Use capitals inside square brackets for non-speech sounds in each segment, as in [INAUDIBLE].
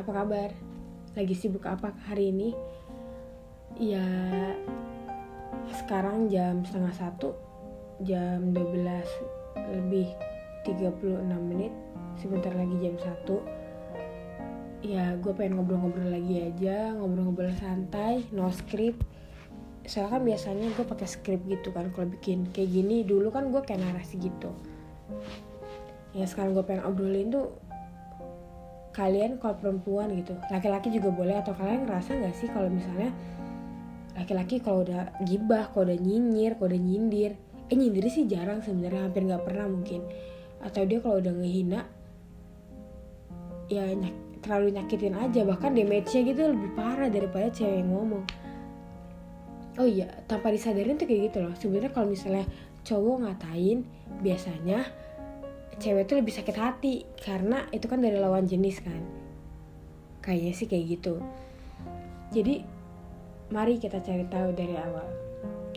apa kabar? Lagi sibuk apa hari ini? Ya sekarang jam setengah satu Jam 12 lebih 36 menit Sebentar lagi jam satu Ya gue pengen ngobrol-ngobrol lagi aja Ngobrol-ngobrol santai, no script Soalnya kan biasanya gue pakai script gitu kan Kalau bikin kayak gini dulu kan gue kayak narasi gitu Ya sekarang gue pengen obrolin tuh kalian kalau perempuan gitu laki-laki juga boleh atau kalian ngerasa nggak sih kalau misalnya laki-laki kalau udah gibah kalau udah nyinyir kalau udah nyindir eh nyindir sih jarang sebenarnya hampir nggak pernah mungkin. Atau dia kalau udah ngehina ya nyak, terlalu nyakitin aja bahkan damage-nya gitu lebih parah daripada cewek yang ngomong. Oh iya tanpa disadarin tuh kayak gitu loh. Sebenarnya kalau misalnya cowok ngatain biasanya cewek tuh lebih sakit hati karena itu kan dari lawan jenis kan. Kayaknya sih kayak gitu. Jadi mari kita cari tahu dari awal.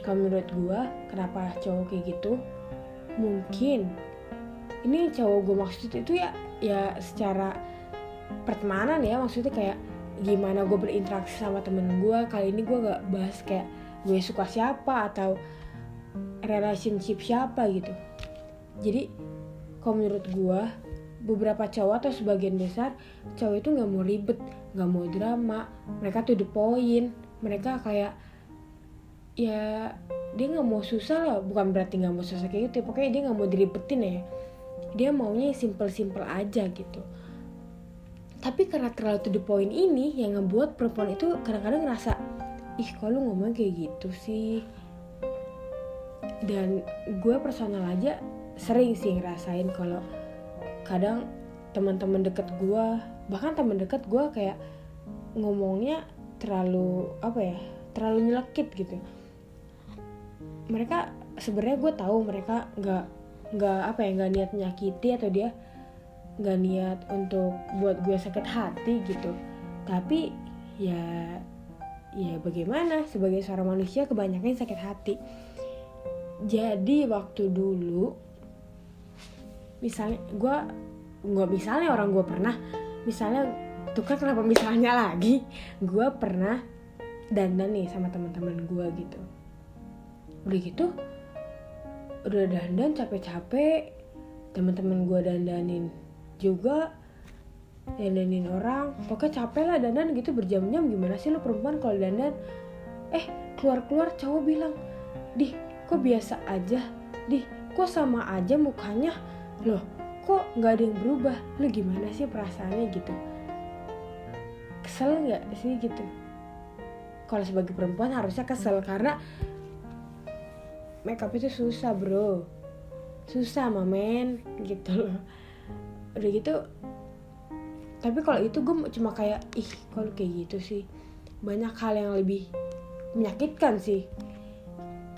Kalau menurut gua kenapa cowok kayak gitu? Mungkin ini cowok gue maksud itu ya ya secara pertemanan ya maksudnya kayak gimana gue berinteraksi sama temen gue kali ini gue gak bahas kayak gue suka siapa atau relationship siapa gitu. Jadi kalau menurut gue beberapa cowok atau sebagian besar cowok itu nggak mau ribet nggak mau drama. Mereka tuh the point. Mereka kayak ya dia nggak mau susah lah. Bukan berarti nggak mau susah kayak gitu pokoknya dia nggak mau diribetin ya. Dia maunya simple simple aja gitu. Tapi karena terlalu to the point ini yang ngebuat perempuan itu kadang-kadang ngerasa ih kalau ngomong kayak gitu sih? Dan gue personal aja sering sih ngerasain kalau kadang teman-teman deket gue bahkan teman deket gue kayak ngomongnya terlalu apa ya terlalu nyelekit gitu. Mereka sebenarnya gue tahu mereka nggak nggak apa ya nggak niat nyakiti atau dia nggak niat untuk buat gue sakit hati gitu. Tapi ya ya bagaimana sebagai seorang manusia kebanyakan sakit hati. Jadi waktu dulu misalnya gue nggak misalnya orang gue pernah misalnya tuh kan kenapa misalnya lagi? Gue pernah dandan nih sama teman-teman gue gitu. Udah gitu udah dandan capek-capek teman-teman gue dandanin juga dandanin orang. Pokoknya capek lah dandan gitu berjam-jam gimana sih lo perempuan kalau dandan? Eh keluar-keluar cowok bilang dih kok biasa aja? Dih kok sama aja mukanya loh kok nggak ada yang berubah? Lo gimana sih perasaannya gitu? Kesel nggak sih gitu? Kalau sebagai perempuan harusnya kesel karena makeup itu susah bro. Susah mamen gitu loh. Udah gitu tapi kalau itu gue cuma kayak ih kalau kayak gitu sih? Banyak hal yang lebih menyakitkan sih.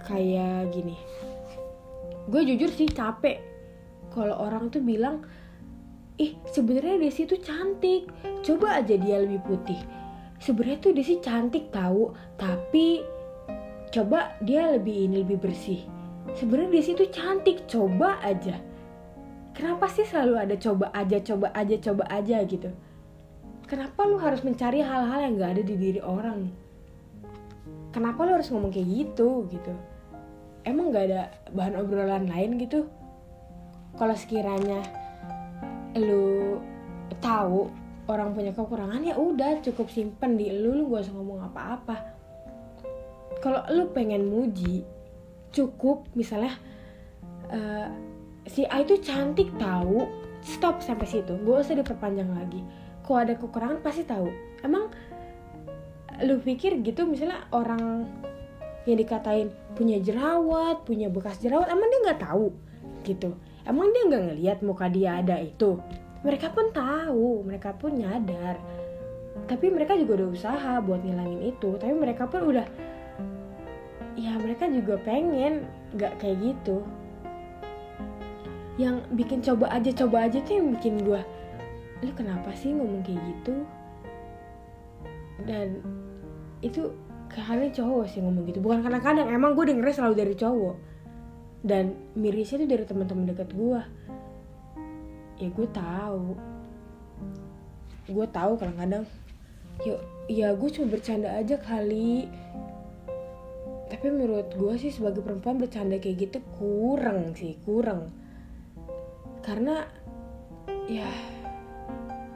Kayak gini. Gue jujur sih capek kalau orang tuh bilang ih sebenarnya Desi tuh cantik. Coba aja dia lebih putih. Sebenarnya tuh Desi cantik tahu tapi coba dia lebih ini lebih bersih. Sebenarnya Desi tuh cantik coba aja. Kenapa sih selalu ada coba aja coba aja coba aja gitu? Kenapa lu harus mencari hal-hal yang gak ada di diri orang? Kenapa lu harus ngomong kayak gitu gitu? Emang gak ada bahan obrolan lain gitu kalau sekiranya lu tahu orang punya kekurangan ya udah cukup simpen di lu lu gak usah ngomong apa-apa. Kalau lu pengen muji cukup misalnya uh, si A itu cantik tahu stop sampai situ gak usah diperpanjang lagi. Kalau ada kekurangan pasti tahu. Emang lu pikir gitu misalnya orang yang dikatain punya jerawat punya bekas jerawat emang dia nggak tahu? Gitu emang dia nggak ngelihat muka dia ada itu? Mereka pun tahu mereka pun nyadar. Tapi mereka juga udah usaha buat ngilangin itu. Tapi mereka pun udah ya mereka juga pengen nggak kayak gitu. Yang bikin coba aja coba aja tuh yang bikin gue lu kenapa sih ngomong kayak gitu? Dan itu karena cowok sih ngomong gitu. Bukan kadang-kadang emang gue dengernya selalu dari cowok dan mirisnya tuh dari teman-teman dekat gue ya gue tahu. Gue tahu kadang-kadang. Yuk ya gue cuma bercanda aja kali. Tapi menurut gue sih sebagai perempuan bercanda kayak gitu kurang sih kurang. Karena ya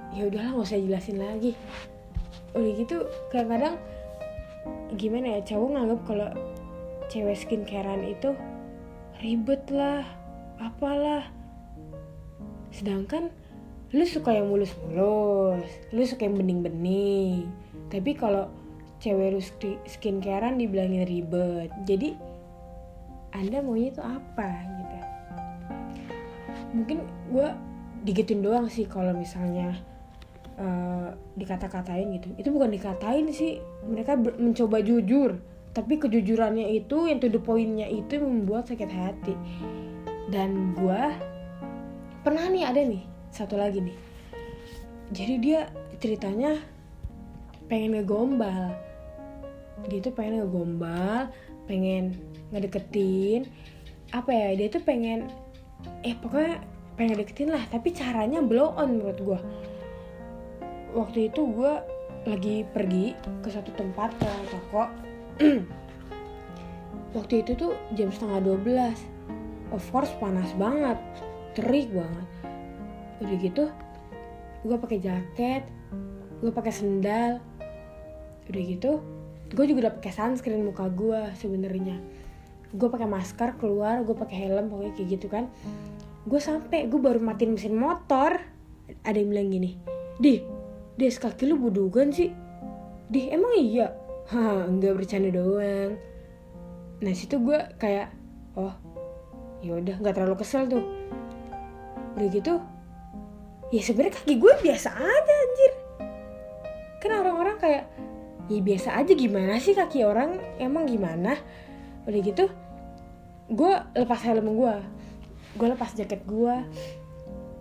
ya udahlah nggak usah jelasin lagi. Udah gitu kadang-kadang gimana ya cowok nganggap kalau cewek skincarean itu ribet lah apalah. Sedangkan lu suka yang mulus-mulus lu suka yang bening-bening. Tapi kalau cewek lu skincarean dibilangin ribet jadi anda maunya itu apa gitu. Mungkin gue digituin doang sih kalau misalnya uh, dikata-katain gitu. Itu bukan dikatain sih mereka mencoba jujur tapi kejujurannya itu yang to the pointnya itu membuat sakit hati. Dan gue pernah nih ada nih satu lagi nih. Jadi dia ceritanya pengen ngegombal. Dia tuh pengen ngegombal pengen ngedeketin. Apa ya dia tuh pengen eh pokoknya pengen ngedeketin lah tapi caranya blow on menurut gue waktu itu gue lagi pergi ke satu tempat ke toko [CLEARS THROAT] waktu itu tuh jam setengah 12 of course panas banget. Terik banget. Udah gitu gue pakai jaket gue pakai sendal. Udah gitu gue juga udah pakai sunscreen muka gue sebenarnya. Gue pakai masker keluar gue pakai helm pokoknya kayak gitu kan. Gue sampai gue baru matiin mesin motor. Ada yang bilang gini di des kaki lu budugan sih? Di emang iya [LAUGHS] nggak bercanda doang. Nah situ gue kayak oh ya udah nggak terlalu kesel tuh. Udah gitu ya sebenarnya kaki gue biasa aja anjir. Kan orang-orang kayak ya biasa aja gimana sih kaki orang? Emang gimana? Udah gitu gue lepas helm gue gue lepas jaket gue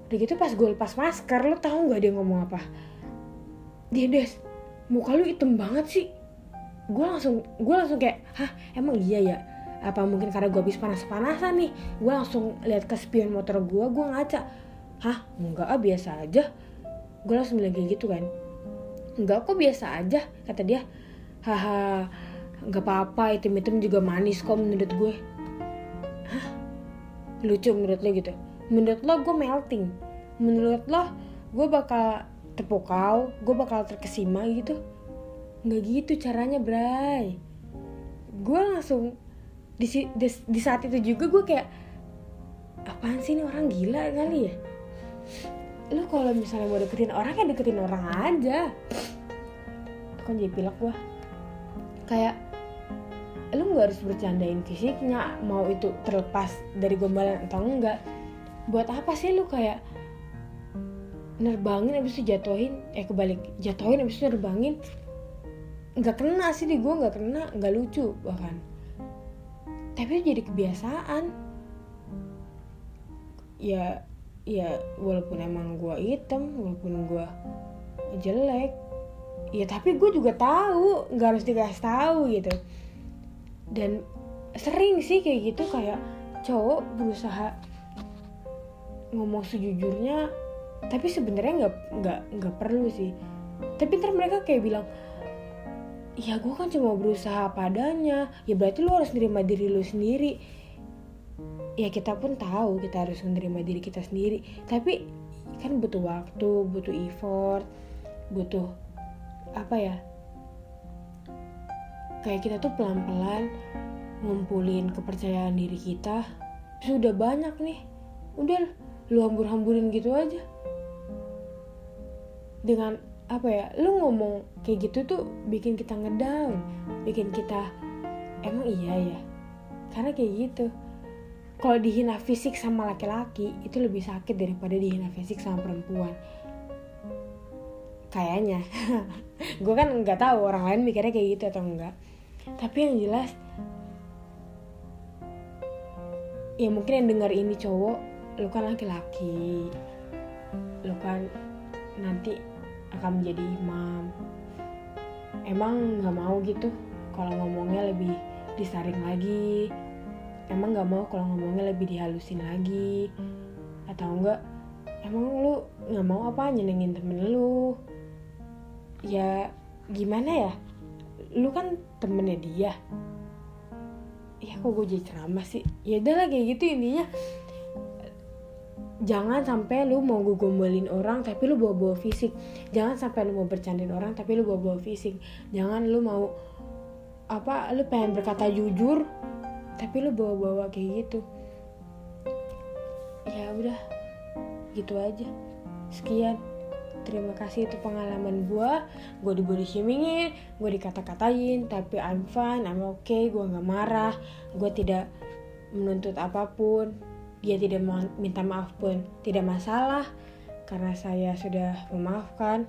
udah gitu pas gue lepas masker lo tau gak dia ngomong apa? Dia des muka lu hitam banget sih gue langsung gue langsung kayak hah emang iya ya? Apa mungkin karena gue habis panas-panasan nih? Gue langsung lihat ke spion motor gue gue ngaca hah enggak ah biasa aja. Gue langsung bilang kayak gitu kan. Enggak kok biasa aja kata dia. Haha nggak apa-apa item item juga manis kok menurut gue. Hah? Lucu menurut lo gitu? Menurut lo gue melting. Menurut lo gue bakal terpukau gue bakal terkesima gitu nggak gitu caranya bray. Gue langsung di, di, di saat itu juga gue kayak apaan sih ini orang gila kali ya? Lu kalau misalnya mau deketin orang ya deketin orang aja. Kan jadi pilek gue kayak lu nggak harus bercandain fisiknya mau itu terlepas dari gombalan atau enggak. Buat apa sih lu kayak nerbangin abis itu jatuhin eh kebalik jatuhin abis itu nerbangin nggak kena sih di gue nggak kena nggak lucu bahkan. Tapi jadi kebiasaan. Ya ya walaupun emang gue hitam walaupun gue jelek ya tapi gue juga tahu nggak harus dikasih tahu gitu. Dan sering sih kayak gitu kayak cowok berusaha ngomong sejujurnya tapi sebenarnya nggak nggak nggak perlu sih. Tapi ntar mereka kayak bilang ya gue kan cuma berusaha padanya. Ya berarti lu harus nerima diri lu sendiri. Ya kita pun tahu kita harus menerima diri kita sendiri. Tapi kan butuh waktu butuh effort butuh apa ya kayak kita tuh pelan-pelan ngumpulin kepercayaan diri kita. Sudah banyak nih. Udah lu hambur-hamburin gitu aja. Dengan apa ya lu ngomong kayak gitu tuh bikin kita ngedown bikin kita emang iya ya? Karena kayak gitu. Kalau dihina fisik sama laki-laki itu lebih sakit daripada dihina fisik sama perempuan. Kayaknya. [LAUGHS] Gue kan nggak tahu orang lain mikirnya kayak gitu atau enggak tapi yang jelas ya mungkin yang dengar ini cowok lu kan laki-laki. Lu kan nanti akan menjadi imam. Emang nggak mau gitu kalau ngomongnya lebih disaring lagi. Emang nggak mau kalau ngomongnya lebih dihalusin lagi. Atau enggak emang lu nggak mau apa nyenengin temen lu? Ya gimana ya? Lu kan temennya dia. Ya kok gue jadi ceramah sih? Ya udah lah kayak gitu intinya jangan sampai lu mau gue gombalin orang tapi lu bawa-bawa fisik. Jangan sampai lu mau bercandain orang tapi lu bawa-bawa fisik. Jangan lu mau apa lu pengen berkata jujur tapi lu bawa-bawa kayak gitu. Ya udah gitu aja. Sekian. Terima kasih itu pengalaman gue gue di body shamingin gue dikata-katain tapi I'm fine I'm okay gue nggak marah gue tidak menuntut apa pun dia tidak minta maaf pun. Tidak masalah karena saya sudah memaafkan.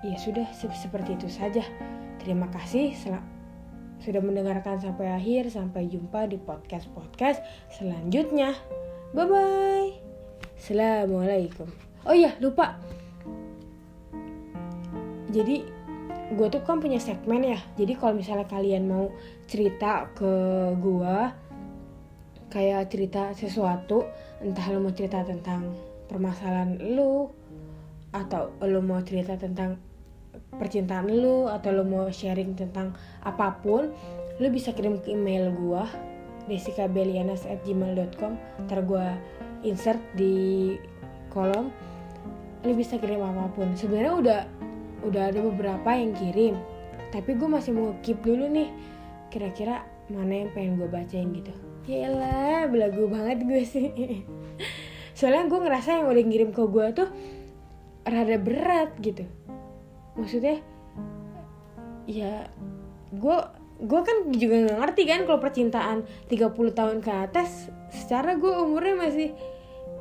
Ya sudah seperti itu saja. Terima kasih sudah mendengarkan sampai akhir. Sampai jumpa di podcast podcast selanjutnya. Bye bye assalamualaikum. Oh iya lupa. Jadi gue tuh kan punya segmen ya. Jadi kalau misalnya kalian mau cerita ke gue kayak cerita sesuatu entah lo mau cerita tentang permasalahan lo atau lo mau cerita tentang percintaan lo atau lo mau sharing tentang apa pun lo bisa kirim ke email gue desikabelianas@gmail.com ntar gue insert di kolom. Lo bisa kirim apa pun. Sebenarnya udah udah ada beberapa yang kirim tapi gue masih mau keep dulu nih. Kira-kira mana yang pengen gue bacain gitu. Ya lah belagu banget gue sih. Soalnya gue ngerasa yang udah ngirim ke gue tuh rada berat gitu. Maksudnya ya gue gue kan juga nggak ngerti kan kalau percintaan 30 tahun ke atas secara gue umurnya masih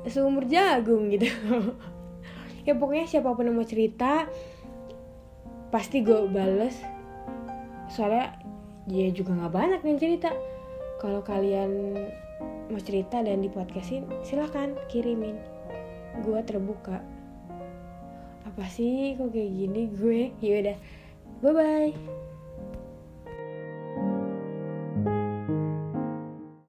seumur jagung gitu. [LAUGHS] Ya pokoknya siapa pun yang mau cerita pasti gue bales. Soalnya dia juga nggak banyak yang cerita. Kalau kalian mau cerita dan di podcastin silahkan kirimin. Gue terbuka. Apa sih kok kayak gini? Gue? Yaudah bye bye